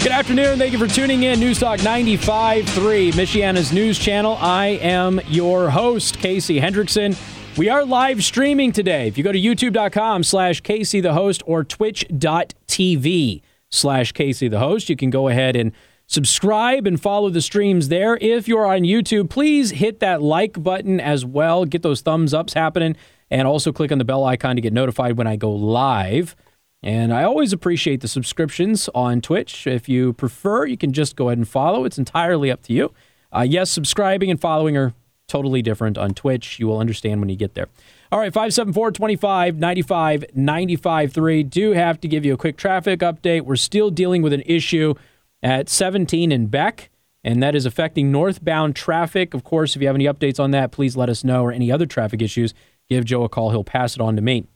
Good afternoon. Thank you for tuning in. News Talk 95.3, Michiana's news channel. I am your host, Casey Hendrickson. We are live streaming today. If you go to youtube.com slash Casey the host or twitch.tv slash Casey the host, you can go ahead and subscribe and follow the streams there. If you're on YouTube, please hit that like button as well. Get those thumbs ups happening and also click on the bell icon to get notified when I go live. And I always appreciate the subscriptions on Twitch. If you prefer, you can just go ahead and follow. It's entirely up to you. Uh, yes, subscribing and following are totally different on Twitch. You will understand when you get there. All right, 574 25 95 95 3. Do have to give you a quick traffic update. We're still dealing with an issue at 17 in Beck, and that is affecting northbound traffic. Of course, if you have any updates on that, please let us know, or any other traffic issues, give Joe a call. He'll pass it on to me.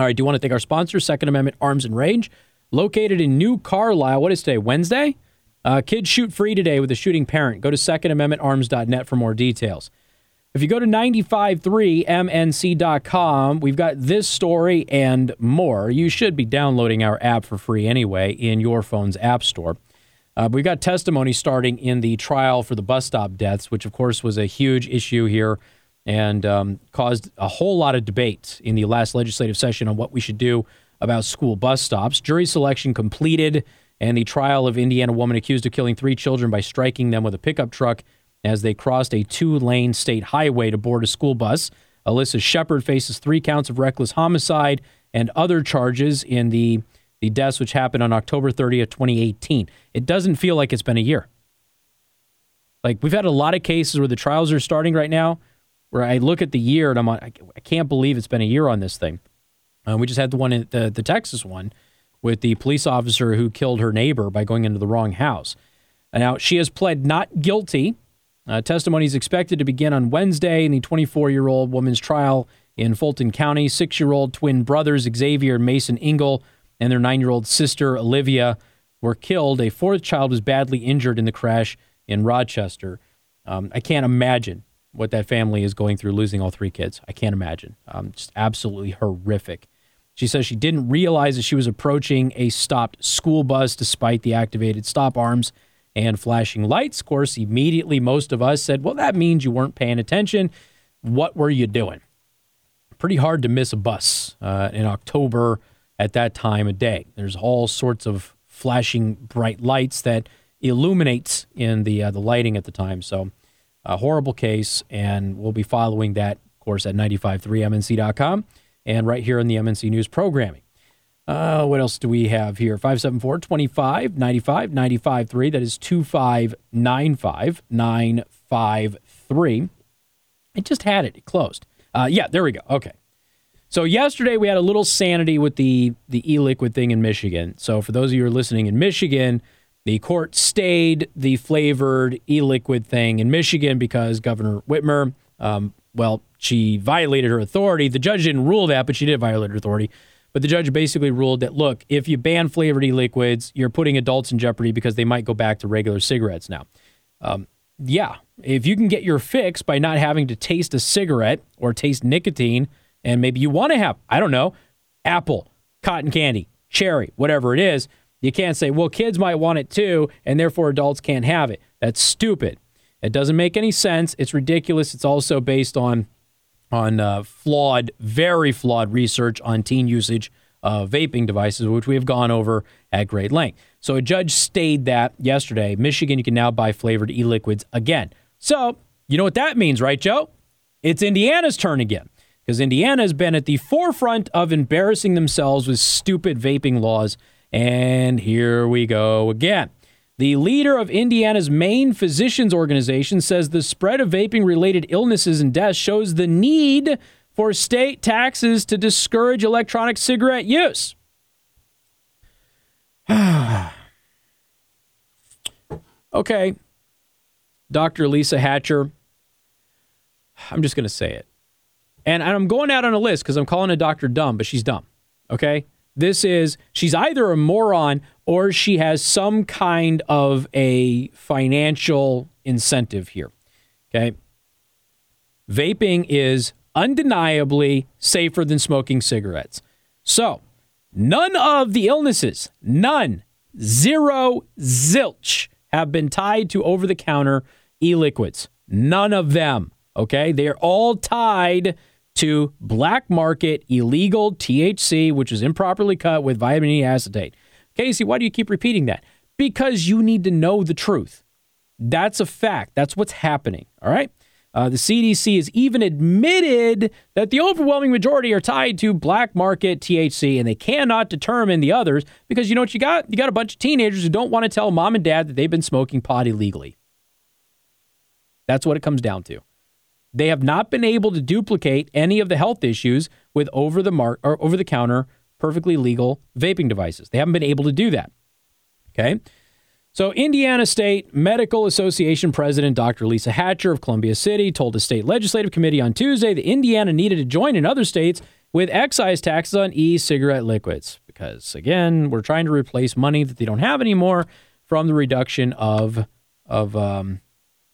All right, do you want to thank our sponsor, Second Amendment Arms and Range, located in New Carlisle. What is today? Wednesday? Uh, kids shoot free today with a shooting parent. Go to secondamendmentarms.net for more details. If you go to 953mnc.com, we've got this story and more. You should be downloading our app for free anyway in your phone's app store. Uh, we've got testimony starting in the trial for the bus stop deaths, which, of course, was a huge issue here and um, caused a whole lot of debate in the last legislative session on what we should do about school bus stops. Jury selection completed, and the trial of Indiana woman accused of killing three children by striking them with a pickup truck as they crossed a two lane state highway to board a school bus. Alyssa Shepherd faces three counts of reckless homicide and other charges in the, the deaths which happened on October 30th, 2018. It doesn't feel like it's been a year. Like, we've had a lot of cases where the trials are starting right now where I look at the year and I'm like, I can't believe it's been a year on this thing. Uh, we just had the one, in, the, the Texas one, with the police officer who killed her neighbor by going into the wrong house. Now, she has pled not guilty. Uh, testimony is expected to begin on Wednesday in the 24 year old woman's trial in Fulton County. Six year old twin brothers, Xavier and Mason Ingle, and their nine year old sister, Alivia, were killed. A fourth child was badly injured in the crash in Rochester. Um, I can't imagine what that family is going through losing all three kids. I can't imagine. Um, just absolutely horrific. She says she didn't realize that she was approaching a stopped school bus despite the activated stop arms and flashing lights. Of course, immediately most of us said, well, that means you weren't paying attention. What were you doing? Pretty hard to miss a bus uh, in October at that time of day. There's all sorts of flashing bright lights that illuminates in the uh, the lighting at the time. So a horrible case, and we'll be following that, of course, at 953mnc.com and right here in the MNC News programming. Uh, what else do we have here? 574 25 95 95 3. That is 2595 953. I just had it. It closed. Uh, yeah, there we go. Okay. So yesterday we had a little sanity with the the e-liquid thing in Michigan. So for those of you who are listening in Michigan, the court stayed the flavored e liquid thing in Michigan because Governor Whitmer, um, well, she violated her authority. The judge didn't rule that, but she did violate her authority. But the judge basically ruled that look, if you ban flavored e liquids, you're putting adults in jeopardy because they might go back to regular cigarettes now. Um, yeah, if you can get your fix by not having to taste a cigarette or taste nicotine, and maybe you want to have, I don't know, apple, cotton candy, cherry, whatever it is, you can't say, well, kids might want it too, and therefore adults can't have it. That's stupid. It doesn't make any sense. It's ridiculous. It's also based on on uh, flawed, very flawed research on teen usage of vaping devices, which we have gone over at great length. So a judge stayed that yesterday. Michigan, you can now buy flavored e-liquids again. So you know what that means, right, Joe? It's Indiana's turn again because Indiana has been at the forefront of embarrassing themselves with stupid vaping laws and here we go again. The leader of Indiana's main physicians organization says the spread of vaping related illnesses and deaths shows the need for state taxes to discourage electronic cigarette use. okay, Dr. Lisa Hatcher, I'm just going to say it. And I'm going out on a list because I'm calling a doctor dumb, but she's dumb. Okay? This is, she's either a moron or she has some kind of a financial incentive here. Okay. Vaping is undeniably safer than smoking cigarettes. So, none of the illnesses, none zero, zilch have been tied to over the counter e liquids. None of them. Okay. They are all tied to black market illegal THC, which is improperly cut with vitamin E acetate. Casey, why do you keep repeating that? Because you need to know the truth. That's a fact. That's what's happening. All right. Uh, the CDC has even admitted that the overwhelming majority are tied to black market THC, and they cannot determine the others because you know what you got? You got a bunch of teenagers who don't want to tell mom and dad that they've been smoking pot illegally. That's what it comes down to. They have not been able to duplicate any of the health issues with over the mark or over the counter perfectly legal vaping devices. They haven't been able to do that. Okay? So, Indiana State Medical Association President Dr. Lisa Hatcher of Columbia City told a state legislative committee on Tuesday that Indiana needed to join in other states with excise taxes on e cigarette liquids because, again, we're trying to replace money that they don't have anymore from the reduction of, of um,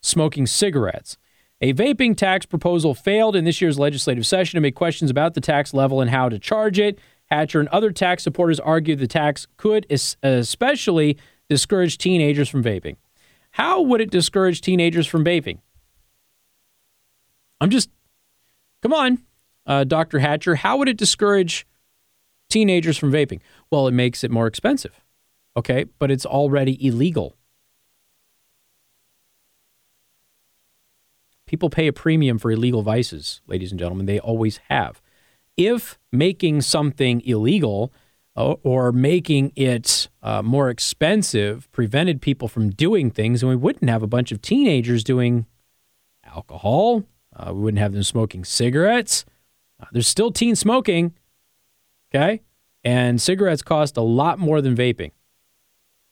smoking cigarettes. A vaping tax proposal failed in this year's legislative session amid questions about the tax level and how to charge it. Hatcher and other tax supporters argued the tax could especially discourage teenagers from vaping. How would it discourage teenagers from vaping? I'm just, come on, uh, Dr. Hatcher. How would it discourage teenagers from vaping? Well, it makes it more expensive. Okay, but it's already illegal. People pay a premium for illegal vices, ladies and gentlemen. They always have. If making something illegal or making it uh, more expensive prevented people from doing things, and we wouldn't have a bunch of teenagers doing alcohol. Uh, we wouldn't have them smoking cigarettes. Uh, there's still teen smoking, okay? And cigarettes cost a lot more than vaping,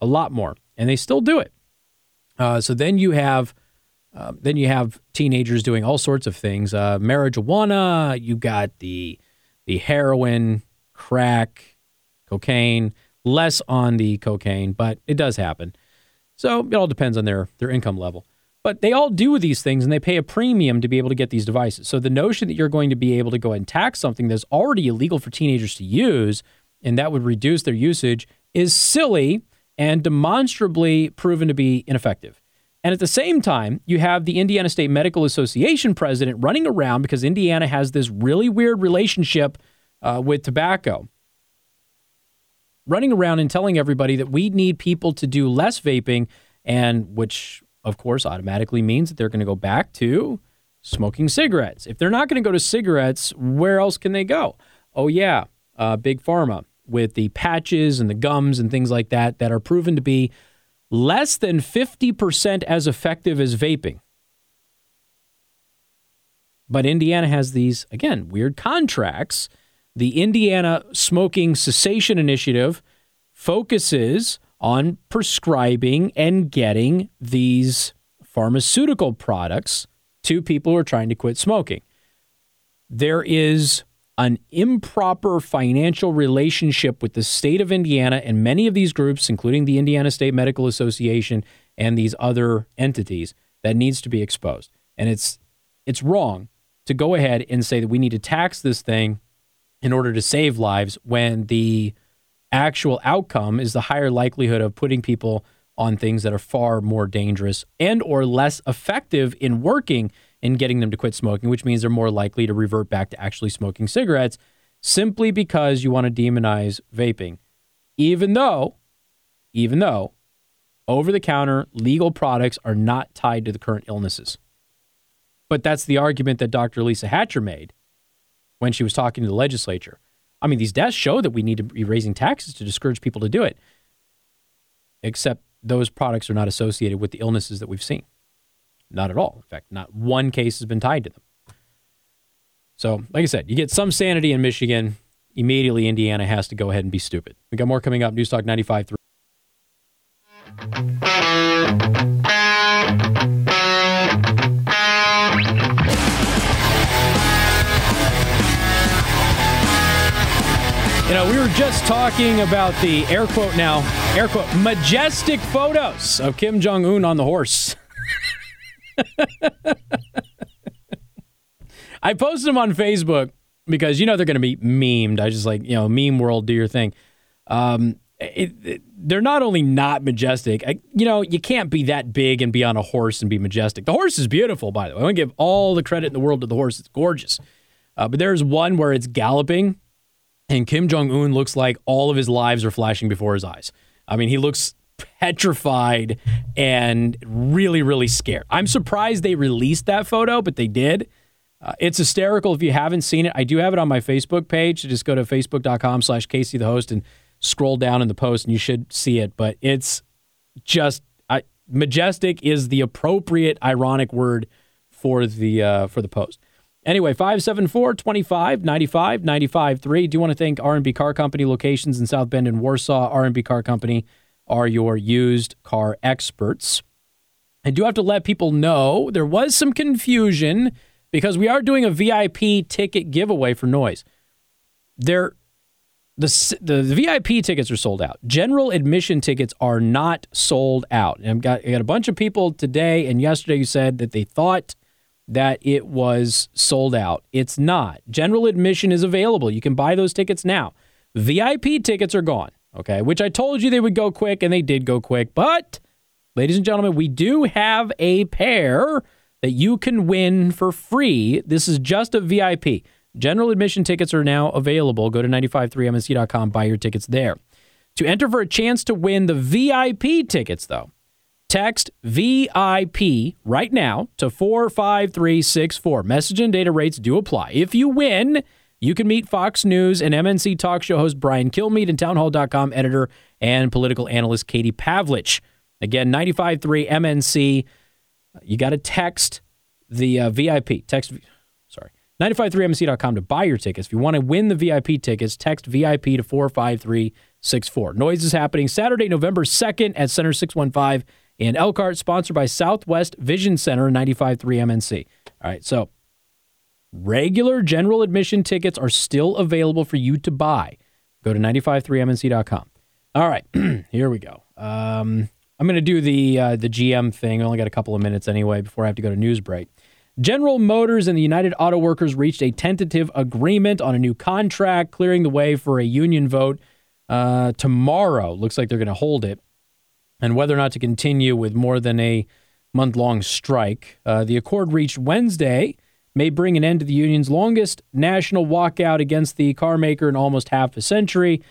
a lot more, and they still do it. Uh, so then you have. Uh, then you have teenagers doing all sorts of things. Uh, marijuana. You got the the heroin, crack, cocaine, less on the cocaine, but it does happen. So it all depends on their, their income level. But they all do these things and they pay a premium to be able to get these devices. So the notion that you're going to be able to go and tax something that's already illegal for teenagers to use and that would reduce their usage is silly and demonstrably proven to be ineffective. And at the same time, you have the Indiana State Medical Association president running around because Indiana has this really weird relationship uh, with tobacco running around and telling everybody that we need people to do less vaping, and which, of course, automatically means that they're going to go back to smoking cigarettes. If they're not going to go to cigarettes, where else can they go? Oh, yeah, uh, Big Pharma with the patches and the gums and things like that that are proven to be less than 50% as effective as vaping. But Indiana has these, again, weird contracts the Indiana Smoking Cessation Initiative focuses on prescribing and getting these pharmaceutical products to people who are trying to quit smoking. There is an improper financial relationship with the state of Indiana and many of these groups, including the Indiana State Medical Association and these other entities, that needs to be exposed. And it's it's wrong to go ahead and say that we need to tax this thing in order to save lives when the actual outcome is the higher likelihood of putting people on things that are far more dangerous and or less effective in working in getting them to quit smoking which means they're more likely to revert back to actually smoking cigarettes simply because you want to demonize vaping even though even though over the counter legal products are not tied to the current illnesses but that's the argument that Dr. Lisa Hatcher made when she was talking to the legislature. I mean, these deaths show that we need to be raising taxes to discourage people to do it, except those products are not associated with the illnesses that we've seen. Not at all. In fact, not one case has been tied to them. So, like I said, you get some sanity in Michigan, immediately Indiana has to go ahead and be stupid. We got more coming up. News Talk 95.3. You know, we were just talking about the air quote now, air quote, majestic photos of Kim Jong un on the horse. I posted them on Facebook because you know they're going to be memed. I just like, you know, meme world, do your thing. Um, it, it, they're not only not majestic, I, you know, you can't be that big and be on a horse and be majestic. The horse is beautiful, by the way. I want to give all the credit in the world to the horse. It's gorgeous. Uh, but there's one where it's galloping, and Kim Jong Un looks like all of his lives are flashing before his eyes. I mean, he looks petrified and really, really scared. I'm surprised they released that photo, but they did. Uh, it's hysterical if you haven't seen it. I do have it on my Facebook page. So just go to facebook.com slash Casey the host and scroll down in the post and you should see it. But it's just I, majestic is the appropriate ironic word for the uh, for the post. Anyway, 574 25 95 95 3. Do you want to thank R&B Car Company locations in South Bend and Warsaw? R&B Car Company are your used car experts. I do have to let people know there was some confusion because we are doing a VIP ticket giveaway for noise. There the, the, the VIP tickets are sold out. General admission tickets are not sold out. And I've got, I got a bunch of people today and yesterday who said that they thought that it was sold out. It's not. General admission is available. You can buy those tickets now. VIP tickets are gone, okay, which I told you they would go quick and they did go quick. But, ladies and gentlemen, we do have a pair that you can win for free. This is just a VIP. General admission tickets are now available. Go to 953mnc.com, buy your tickets there. To enter for a chance to win the VIP tickets, though, text VIP right now to 45364. Message and data rates do apply. If you win, you can meet Fox News and MNC talk show host Brian Kilmeade and townhall.com editor and political analyst Katie Pavlich. Again, 953 MNC. You got to text the uh, VIP. Text sorry, 953mc.com to buy your tickets. If you want to win the VIP tickets, text VIP to 45364. Noise is happening Saturday, November 2nd at Center 615 in Elkhart, sponsored by Southwest Vision Center 95.3 MNC. All right, so regular general admission tickets are still available for you to buy. Go to 953mnc.com. All right, here we go. Um, I'm going to do the uh, the GM thing. I only got a couple of minutes anyway before I have to go to news break. General Motors and the United Auto Workers reached a tentative agreement on a new contract, clearing the way for a union vote uh, tomorrow. Looks like they're going to hold it. And whether or not to continue with more than a month long strike. Uh, the accord reached Wednesday may bring an end to the union's longest national walkout against the car maker in almost half a century.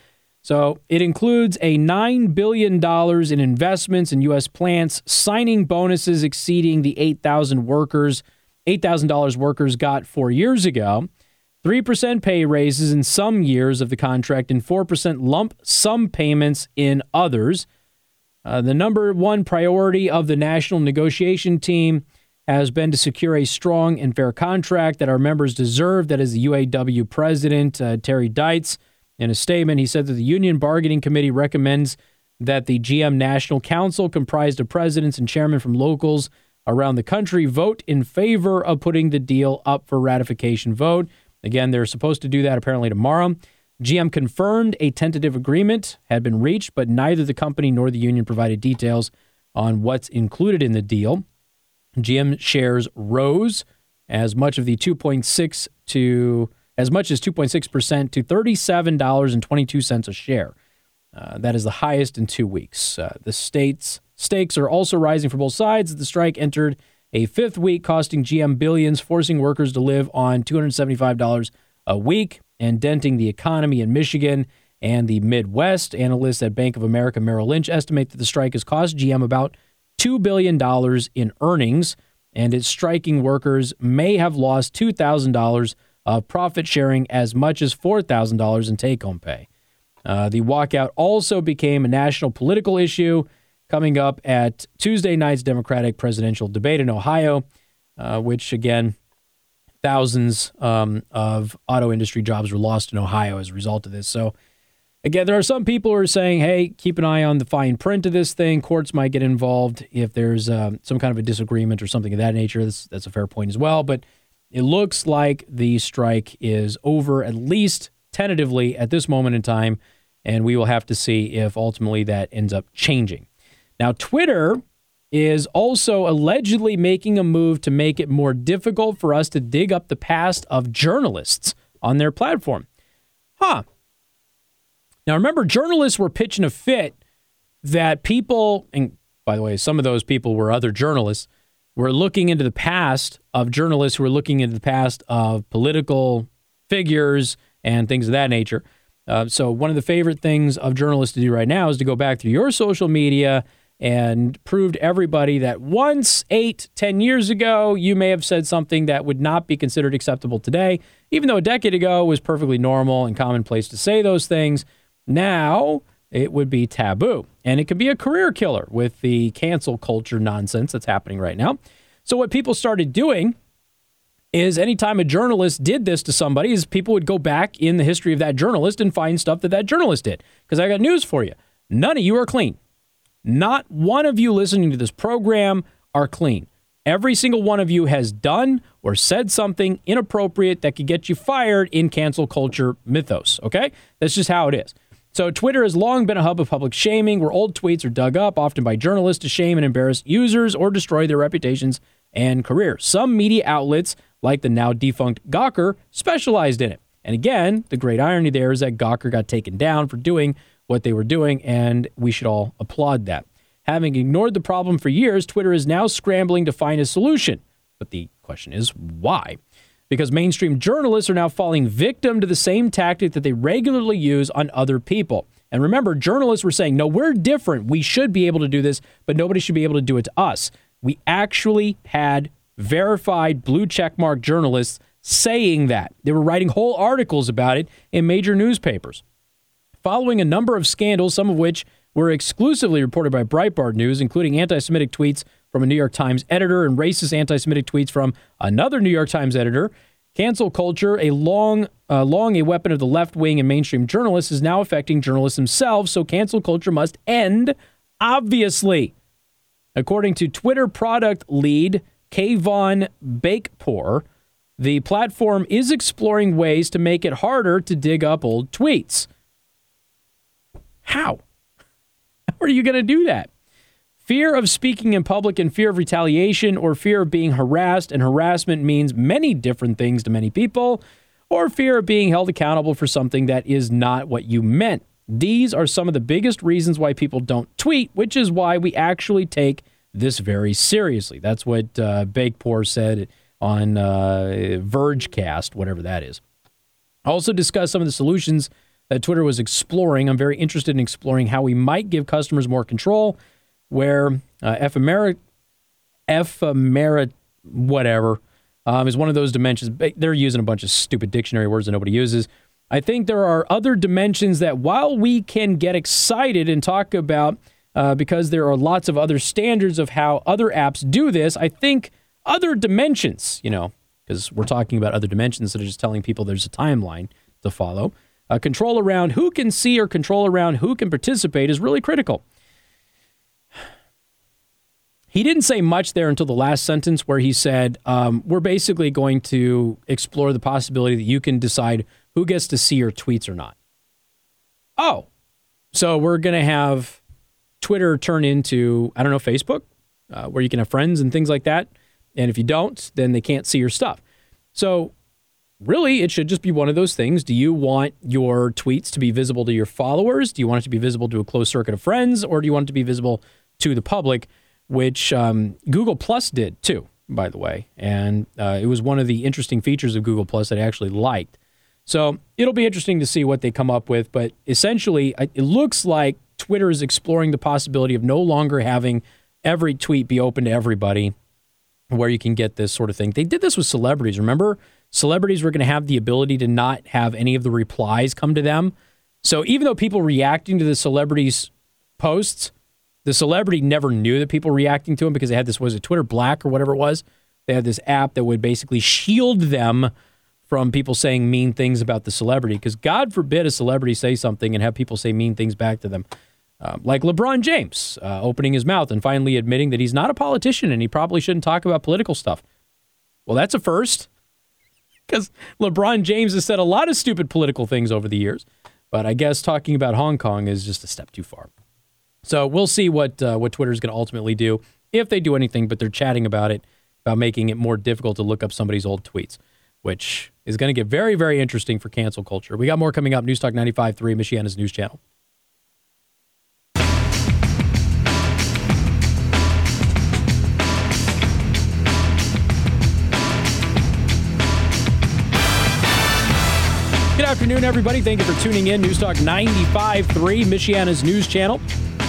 So it includes a $9 billion in investments in U.S. plants, signing bonuses exceeding the 8,000 workers $8,000 workers got four years ago, 3% pay raises in some years of the contract, and 4% lump sum payments in others. Uh, the number one priority of the national negotiation team has been to secure a strong and fair contract that our members deserve. That is the UAW president, uh, Terry Dittes. In a statement, he said that the Union Bargaining Committee recommends that the GM National Council, comprised of presidents and chairmen from locals, around the country vote in favor of putting the deal up for ratification vote. Again, they're supposed to do that apparently tomorrow. GM confirmed a tentative agreement had been reached, but neither the company nor the union provided details on what's included in the deal. GM shares rose as much of the 2.6 to as much as 2.6% to $37.22 a share. Uh, that is the highest in two weeks. Uh, the state's Stakes are also rising for both sides. The strike entered a fifth week, costing GM billions, forcing workers to live on $275 a week and denting the economy in Michigan and the Midwest. Analysts at Bank of America Merrill Lynch estimate that the strike has cost GM about $2 billion in earnings, and its striking workers may have lost $2,000 of profit sharing as much as $4,000 in take home pay. Uh, the walkout also became a national political issue coming up at Tuesday night's Democratic presidential debate in Ohio, uh, which again, thousands um, of auto industry jobs were lost in Ohio as a result of this. So, again, there are some people who are saying, hey, keep an eye on the fine print of this thing. Courts might get involved if there's um, some kind of a disagreement or something of that nature. That's, that's a fair point as well. But it looks like the strike is over, at least tentatively at this moment in time. And we will have to see if ultimately that ends up changing. Now, Twitter is also allegedly making a move to make it more difficult for us to dig up the past of journalists on their platform. Huh. Now, remember, journalists were pitching a fit that people, and by the way, some of those people were other journalists, were looking into the past of journalists who were looking into the past of political figures and things of that nature. Uh, so, one of the favorite things of journalists to do right now is to go back through your social media and prove to everybody that once, eight, ten years ago, you may have said something that would not be considered acceptable today, even though a decade ago it was perfectly normal and commonplace to say those things. Now, it would be taboo. And it could be a career killer with the cancel culture nonsense that's happening right now. So, what people started doing is anytime a journalist did this to somebody, is people would go back in the history of that journalist and find stuff that that journalist did. Because I got news for you none of you are clean. Not one of you listening to this program are clean. Every single one of you has done or said something inappropriate that could get you fired in cancel culture mythos. Okay? That's just how it is. So, Twitter has long been a hub of public shaming where old tweets are dug up, often by journalists, to shame and embarrass users or destroy their reputations and careers. Some media outlets, like the now defunct Gawker, specialized in it. And again, the great irony there is that Gawker got taken down for doing what they were doing, and we should all applaud that. Having ignored the problem for years, Twitter is now scrambling to find a solution. But the question is, why? Because mainstream journalists are now falling victim to the same tactic that they regularly use on other people. And remember, journalists were saying, no, we're different. We should be able to do this, but nobody should be able to do it to us. We actually had verified blue checkmark journalists saying that. They were writing whole articles about it in major newspapers. Following a number of scandals, some of which were exclusively reported by Breitbart News, including anti Semitic tweets from a New York Times editor and racist anti Semitic tweets from another New York Times editor. Cancel culture, a long, uh, long a weapon of the left wing and mainstream journalists, is now affecting journalists themselves. So cancel culture must end, obviously. According to Twitter product lead Kayvon Beykpour, the platform is exploring ways to make it harder to dig up old tweets. How? How are you going to do that? Fear of speaking in public and fear of retaliation or fear of being harassed, and harassment means many different things to many people, or fear of being held accountable for something that is not what you meant. These are some of the biggest reasons why people don't tweet, which is why we actually take this very seriously. That's what uh, Beykpour said on uh, Vergecast, whatever that is. Also discussed some of the solutions that Twitter was exploring. I'm very interested in exploring how we might give customers more control where uh, ephemera, whatever, um, is one of those dimensions. They're using a bunch of stupid dictionary words that nobody uses. I think there are other dimensions that while we can get excited and talk about uh, because there are lots of other standards of how other apps do this, I think other dimensions, you know, because we're talking about other dimensions that are just telling people there's a timeline to follow. Uh, control around who can see or control around who can participate is really critical. He didn't say much there until the last sentence, where he said, um, We're basically going to explore the possibility that you can decide who gets to see your tweets or not. Oh, so we're going to have Twitter turn into, I don't know, Facebook, uh, where you can have friends and things like that. And if you don't, then they can't see your stuff. So, really, it should just be one of those things. Do you want your tweets to be visible to your followers? Do you want it to be visible to a close circuit of friends? Or do you want it to be visible to the public? Which um, Google Plus did too, by the way. And uh, it was one of the interesting features of Google Plus that I actually liked. So it'll be interesting to see what they come up with. But essentially, it looks like Twitter is exploring the possibility of no longer having every tweet be open to everybody, where you can get this sort of thing. They did this with celebrities. Remember, celebrities were going to have the ability to not have any of the replies come to them. So even though people reacting to the celebrities' posts the celebrity never knew that people were reacting to him because they had this was it Twitter Black or whatever it was. They had this app that would basically shield them from people saying mean things about the celebrity because God forbid a celebrity say something and have people say mean things back to them. Um, like LeBron James uh, opening his mouth and finally admitting that he's not a politician and he probably shouldn't talk about political stuff. Well, that's a first because LeBron James has said a lot of stupid political things over the years. But I guess talking about Hong Kong is just a step too far. So we'll see what uh, what Twitter is going to ultimately do if they do anything. But they're chatting about it, about making it more difficult to look up somebody's old tweets. which is going to get very, very interesting for cancel culture. We got more coming up. Newstalk 95.3, Michiana's news channel. Good afternoon, everybody. Thank you for tuning in. News Newstalk 95.3, Michiana's news channel.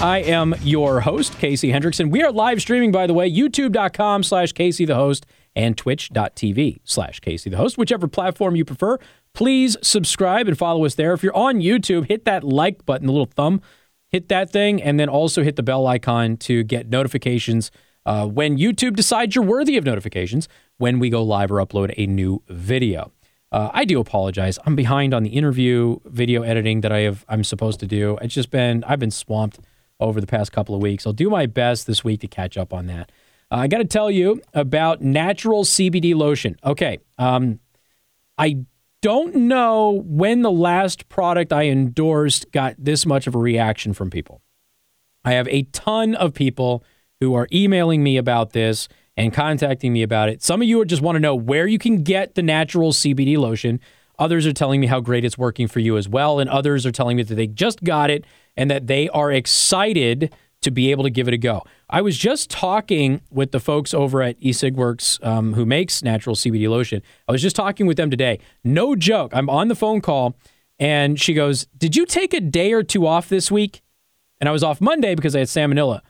I am your host, Casey Hendrickson. We are live streaming, by the way, youtube.com slash Casey the host and twitch.tv slash Casey the host, whichever platform you prefer. Please subscribe and follow us there. If you're on YouTube, hit that like button, the little thumb, hit that thing, and then also hit the bell icon to get notifications uh, when YouTube decides you're worthy of notifications when we go live or upload a new video. Uh, I do apologize. I'm behind on the interview video editing that I have I'm supposed to do. It's just been I've been swamped over the past couple of weeks. I'll do my best this week to catch up on that. Uh, I got to tell you about natural CBD lotion. Okay, um, I don't know when the last product I endorsed got this much of a reaction from people. I have a ton of people who are emailing me about this and contacting me about it. Some of you just want to know where you can get the natural CBD lotion. Others are telling me how great it's working for you as well. And others are telling me that they just got it and that they are excited to be able to give it a go. I was just talking with the folks over at eSigWorks um, who makes natural CBD lotion. I was just talking with them today. No joke. I'm on the phone call and she goes, Did you take a day or two off this week? And I was off Monday because I had salmonella.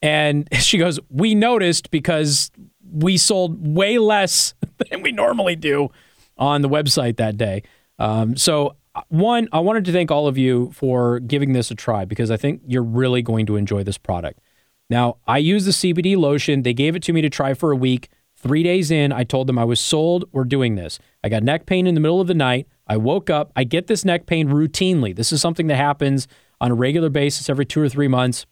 And she goes, We noticed because we sold way less than we normally do on the website that day. Um, so, one, I wanted to thank all of you for giving this a try because I think you're really going to enjoy this product. Now, I use the CBD lotion. They gave it to me to try for a week. Three days in, I told them I was sold. We're doing this. I got neck pain in the middle of the night. I woke up. I get this neck pain routinely. This is something that happens on a regular basis every two or three months.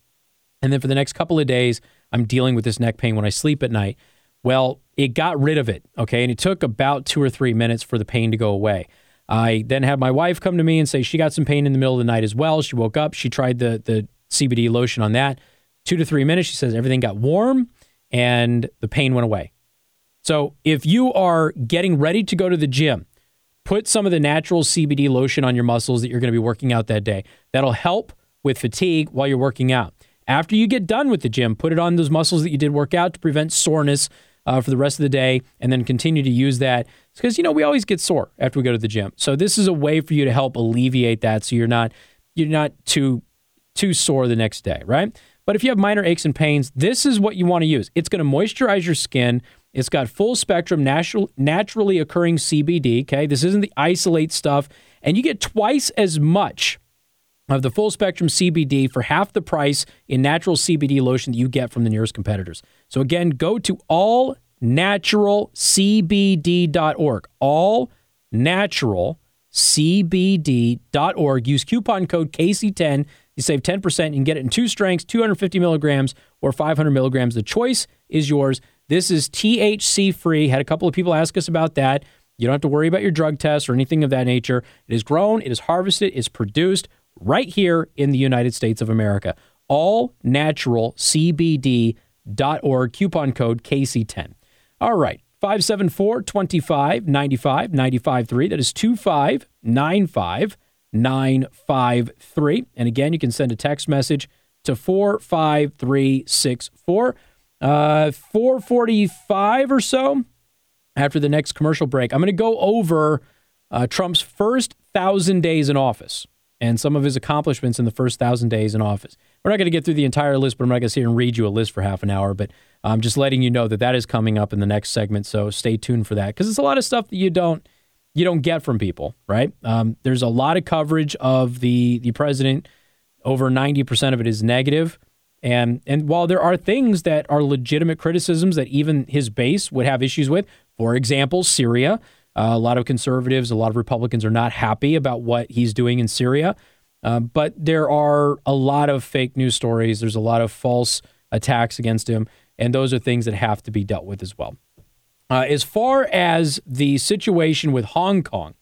And then for the next couple of days, I'm dealing with this neck pain when I sleep at night. Well, it got rid of it, okay? And it took about two or three minutes for the pain to go away. I then had my wife come to me and say she got some pain in the middle of the night as well. She woke up, she tried the, the CBD lotion on that. Two to three minutes, she says everything got warm and the pain went away. So if you are getting ready to go to the gym, put some of the natural CBD lotion on your muscles that you're going to be working out that day. That'll help with fatigue while you're working out. After you get done with the gym, put it on those muscles that you did work out to prevent soreness uh, for the rest of the day, and then continue to use that because you know we always get sore after we go to the gym. So this is a way for you to help alleviate that, so you're not you're not too too sore the next day, right? But if you have minor aches and pains, this is what you want to use. It's going to moisturize your skin. It's got full spectrum natural, naturally occurring CBD. Okay, this isn't the isolate stuff, and you get twice as much of the full spectrum CBD for half the price in natural CBD lotion that you get from the nearest competitors. So again, go to allnaturalcbd.org. Allnaturalcbd.org. Use coupon code KC10. You save 10%. You can get it in two strengths, 250 milligrams or 500 milligrams. The choice is yours. This is THC free. Had a couple of people ask us about that. You don't have to worry about your drug test or anything of that nature. It is grown, it is harvested, it's produced right here in the United States of America. All natural CBD.org, coupon code KC10. All right, 574 25 95 95 3. That is 2595 953. And again, you can send a text message to 45364. Uh, 445 or so after the next commercial break, I'm going to go over uh, Trump's first thousand days in office and some of his accomplishments in the first thousand days in office. We're not going to get through the entire list, but I'm not going to sit here and read you a list for half an hour. But I'm just letting you know that that is coming up in the next segment. So stay tuned for that because it's a lot of stuff that you don't you don't get from people, right? Um, there's a lot of coverage of the the president. Over 90% of it is negative. And and while there are things that are legitimate criticisms that even his base would have issues with, for example, Syria, uh, a lot of conservatives, a lot of Republicans are not happy about what he's doing in Syria. Uh, but there are a lot of fake news stories. There's a lot of false attacks against him. And those are things that have to be dealt with as well. Uh, as far as the situation with Hong Kong,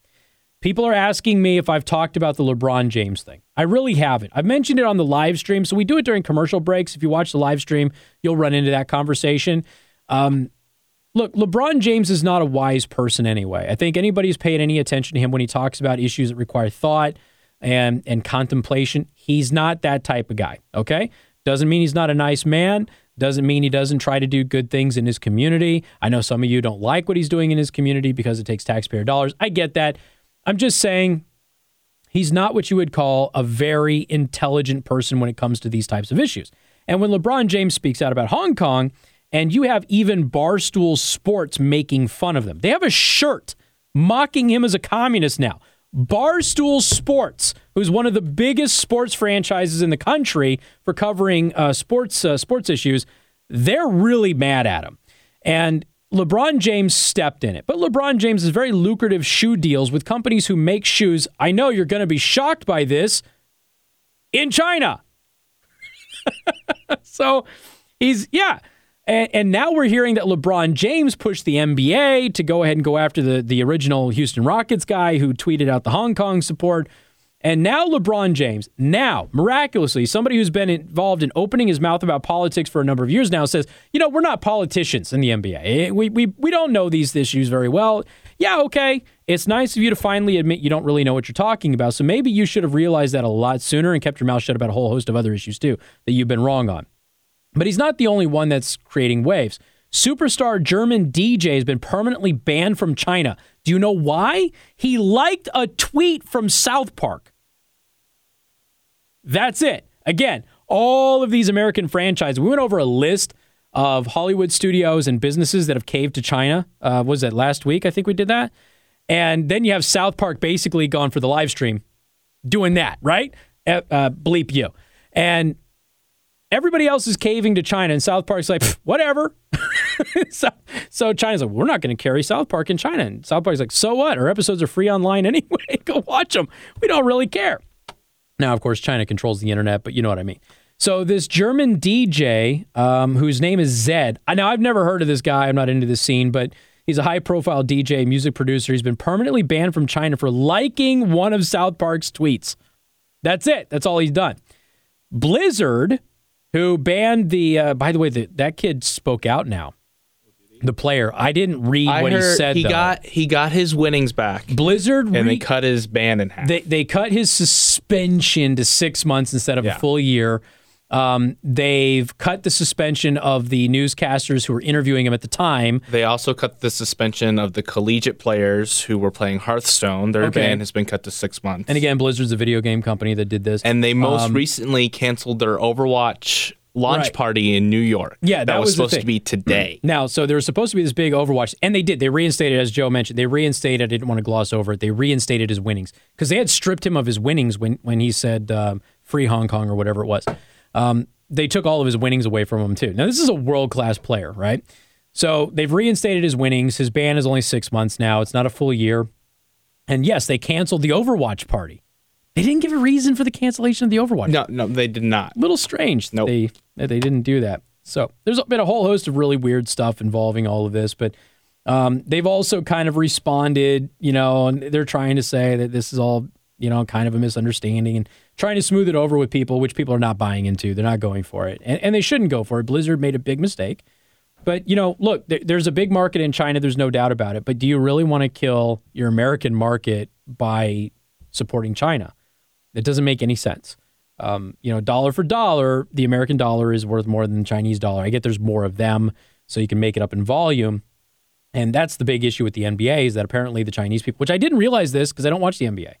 people are asking me if I've talked about the LeBron James thing. I really haven't. I've mentioned it on the live stream. So we do it during commercial breaks. If you watch the live stream, you'll run into that conversation. Um, look, LeBron James is not a wise person anyway. I think anybody who's paid any attention to him when he talks about issues that require thought and and contemplation, he's not that type of guy. Okay, doesn't mean he's not a nice man. Doesn't mean he doesn't try to do good things in his community. I know some of you don't like what he's doing in his community because it takes taxpayer dollars. I get that. I'm just saying he's not what you would call a very intelligent person when it comes to these types of issues. And when LeBron James speaks out about Hong Kong, and you have even Barstool Sports making fun of them, they have a shirt mocking him as a communist now. Barstool Sports, who's one of the biggest sports franchises in the country for covering uh, sports uh, sports issues, they're really mad at him. And LeBron James stepped in it. But LeBron James has very lucrative shoe deals with companies who make shoes. I know you're going to be shocked by this in China. so he's, yeah. And, and, now we're hearing that LeBron James pushed the NBA to go ahead and go after the, the original Houston Rockets guy who tweeted out the Hong Kong support. And now LeBron James, now miraculously, somebody who's been involved in opening his mouth about politics for a number of years now says, you know, we're not politicians in the NBA. Eh, we, we, we don't know these issues very well. Yeah, okay. It's nice of you to finally admit you don't really know what you're talking about. So maybe you should have realized that a lot sooner and kept your mouth shut about a whole host of other issues too that you've been wrong on. But he's not the only one that's creating waves. Superstar German DJ has been permanently banned from China. Do you know why? He liked a tweet from South Park. That's it. Again, all of these American franchises, we went over a list of Hollywood studios and businesses that have caved to China. Uh, was that last week? I think we did that. And then you have South Park basically gone for the live stream doing that, right? Uh, uh, bleep you. And everybody else is caving to China, and South Park's like, whatever. so, so, China's like, we're not going to carry South Park in China. And South Park's like, so what? Our episodes are free online anyway. Go watch them. We don't really care. Now, of course, China controls the internet, but you know what I mean. So this German DJ, um, whose name is Zedd. Now I've never heard of this guy. I'm not into the scene, but he's a high-profile DJ, music producer. He's been permanently banned from China for liking one of South Park's tweets. That's it. That's all he's done. Blizzard, who banned the. Uh, by the way, the, that kid spoke out now. The player. I didn't read I what he said. He though. got he got his winnings back. Blizzard and re- they cut his ban in half. They they cut his suspension to six months instead of Yeah. a full year. Um, they've cut the suspension of the newscasters who were interviewing him at the time. They also cut the suspension of the collegiate players who were playing Hearthstone. Their Okay. ban has been cut to six months. And again, Blizzard's a video game company that did this. and they most Um, recently canceled their Overwatch launch Right. party in New York. Yeah, that was, was the supposed thing. to be today. Now, so there was supposed to be this big Overwatch, and they did. They reinstated, as Joe mentioned, they reinstated. I didn't want to gloss over it. They reinstated his winnings because they had stripped him of his winnings when when he said um, "free Hong Kong" or whatever it was. Um, they took all of his winnings away from him too. Now, this is a world class player, right? So they've reinstated his winnings. His ban is only six months now. It's not a full year. And yes, they canceled the Overwatch party. They didn't give a reason for the cancellation of the Overwatch. No, no, they did not. little strange that Nope. they that they didn't do that. So there's been a whole host of really weird stuff involving all of this, but um, they've also kind of responded, you know, and they're trying to say that this is all, you know, kind of a misunderstanding and trying to smooth it over with people, which people are not buying into. They're not going for it, and, and they shouldn't go for it. Blizzard made a big mistake. But you know, look, there, there's a big market in China. There's no doubt about it. But do you really want to kill your American market by supporting China? That doesn't make any sense. Um, you know, dollar for dollar, the American dollar is worth more than the Chinese dollar. I get there's more of them, so you can make it up in volume. And that's the big issue with the NBA is that apparently the Chinese people, which I didn't realize this because I don't watch the NBA.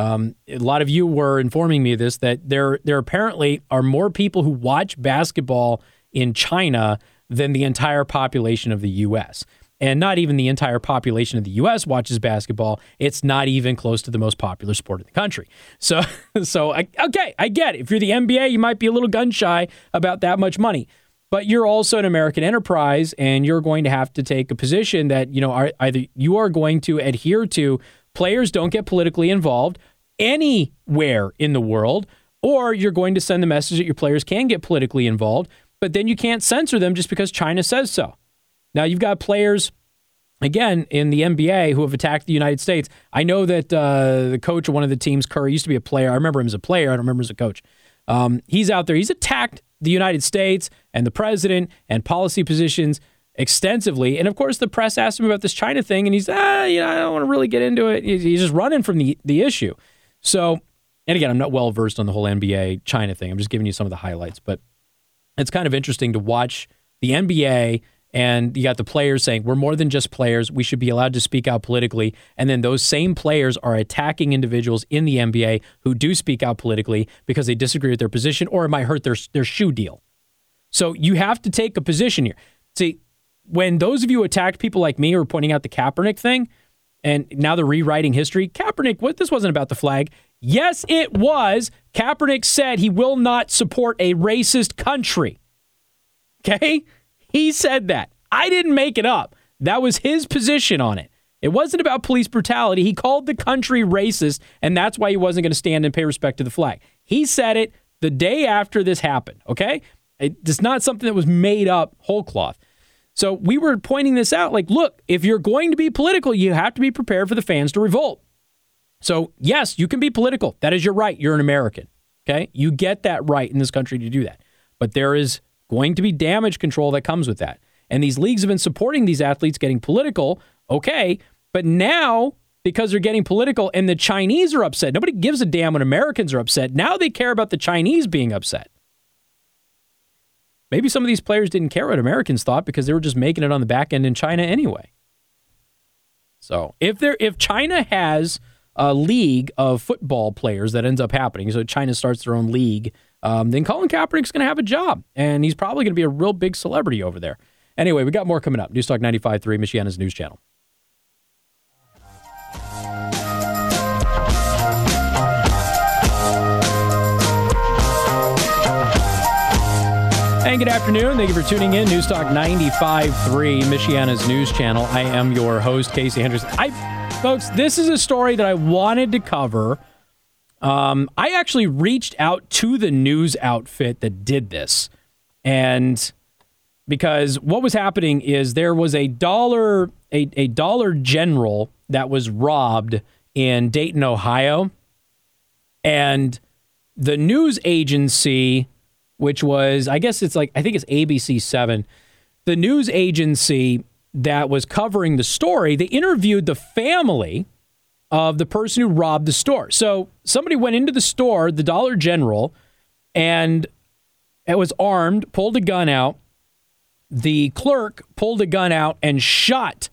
Um, a lot of you were informing me of this that there there apparently are more people who watch basketball in China than the entire population of the U.S. And not even the entire population of the U.S. watches basketball. It's not even close to the most popular sport in the country. So, so I, okay, I get it. If you're the NBA, you might be a little gun shy about that much money but you're also an American enterprise, and you're going to have to take a position that you know either you are going to adhere to players don't get politically involved anywhere in the world, or you're going to send the message that your players can get politically involved, but then you can't censor them just because China says so. Now you've got players. Again, in the NBA, who have attacked the United States. I know that uh, the coach of one of the teams, Curry, used to be a player. I remember him as a player. I don't remember him as a coach. Um, he's out there. He's attacked the United States and the president and policy positions extensively. And of course, the press asked him about this China thing, and he's, ah, you know, I don't want to really get into it. He's just running from the, the issue. So, and again, I'm not well versed on the whole NBA China thing. I'm just giving you some of the highlights, but it's kind of interesting to watch the NBA and you got the players saying we're more than just players. We should be allowed to speak out politically. And then those same players are attacking individuals in the NBA who do speak out politically because they disagree with their position or it might hurt their their shoe deal. So you have to take a position here. See when those of you attacked people like me who were pointing out the Kaepernick thing and now they're rewriting history Kaepernick what this wasn't about the flag yes it was Kaepernick said he will not support a racist country okay he said that. I didn't make it up. That was his position on it. It wasn't about police brutality. He called the country racist, and that's why he wasn't going to stand and pay respect to the flag. He said it the day after this happened, okay? It's not something that was made up whole cloth. So we were pointing this out like, look, if you're going to be political, you have to be prepared for the fans to revolt. So, yes, you can be political. That is your right. You're an American, okay? You get that right in this country to do that. But there is going to be damage control that comes with that. And these leagues have been supporting these athletes getting political, okay, but now because they're getting political and the Chinese are upset, nobody gives a damn when Americans are upset. Now they care about the Chinese being upset. Maybe some of these players didn't care what Americans thought because they were just making it on the back end in China anyway. So if there if China has a league of football players that ends up happening, so China starts their own league um, then Colin Kaepernick's going to have a job, and he's probably going to be a real big celebrity over there. Anyway, we got more coming up. Newstalk 95.3, Michiana's news channel. And good afternoon. Thank you for tuning in. News Newstalk 95.3, Michiana's news channel. I am your host, Casey Henderson. I, folks, this is a story that I wanted to cover – um, I actually reached out to the news outfit that did this. And because what was happening is there was a dollar, a, a dollar general that was robbed in Dayton, Ohio. And the news agency, which was, I guess it's like, I think it's ABC 7, the news agency that was covering the story, they interviewed the family of the person who robbed the store. So somebody went into the store, the Dollar General, and it was armed, pulled a gun out. The clerk pulled a gun out and shot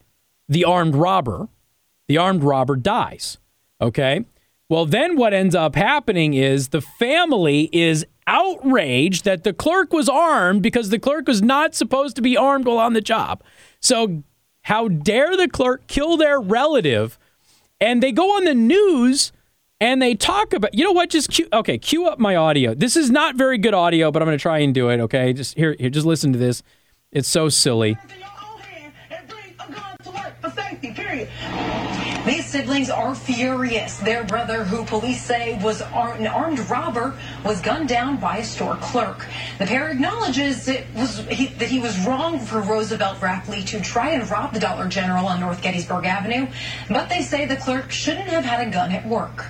the armed robber. The armed robber dies. Okay. Well, then what ends up happening is the family is outraged that the clerk was armed because the clerk was not supposed to be armed while on the job. So, how dare the clerk kill their relative and they go on the news and they talk about you know what just cue, okay cue up my audio. This is not very good audio but i'm going to try and do it okay? Just here, here just listen to this. It's so silly These siblings are furious. Their brother, who police say was an armed robber, was gunned down by a store clerk. The pair acknowledges it was he, that he was wrong for Roosevelt Rapley to try and rob the Dollar General on North Gettysburg Avenue, but they say the clerk shouldn't have had a gun at work.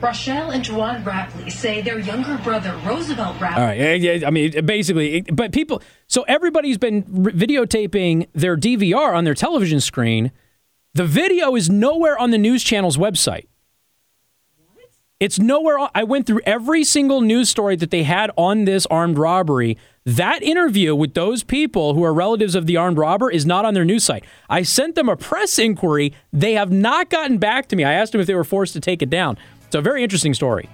Rochelle and Juwan Rapley say their younger brother, Roosevelt Rapley. All right. I mean, basically, but people, so everybody's been videotaping their DVR on their television screen the video is nowhere on the news channel's website. It's nowhere. On, I went through every single news story that they had on this armed robbery. That interview with those people who are relatives of the armed robber is not on their news site. I sent them a press inquiry. They have not gotten back to me. I asked them if they were forced to take it down. It's a very interesting story.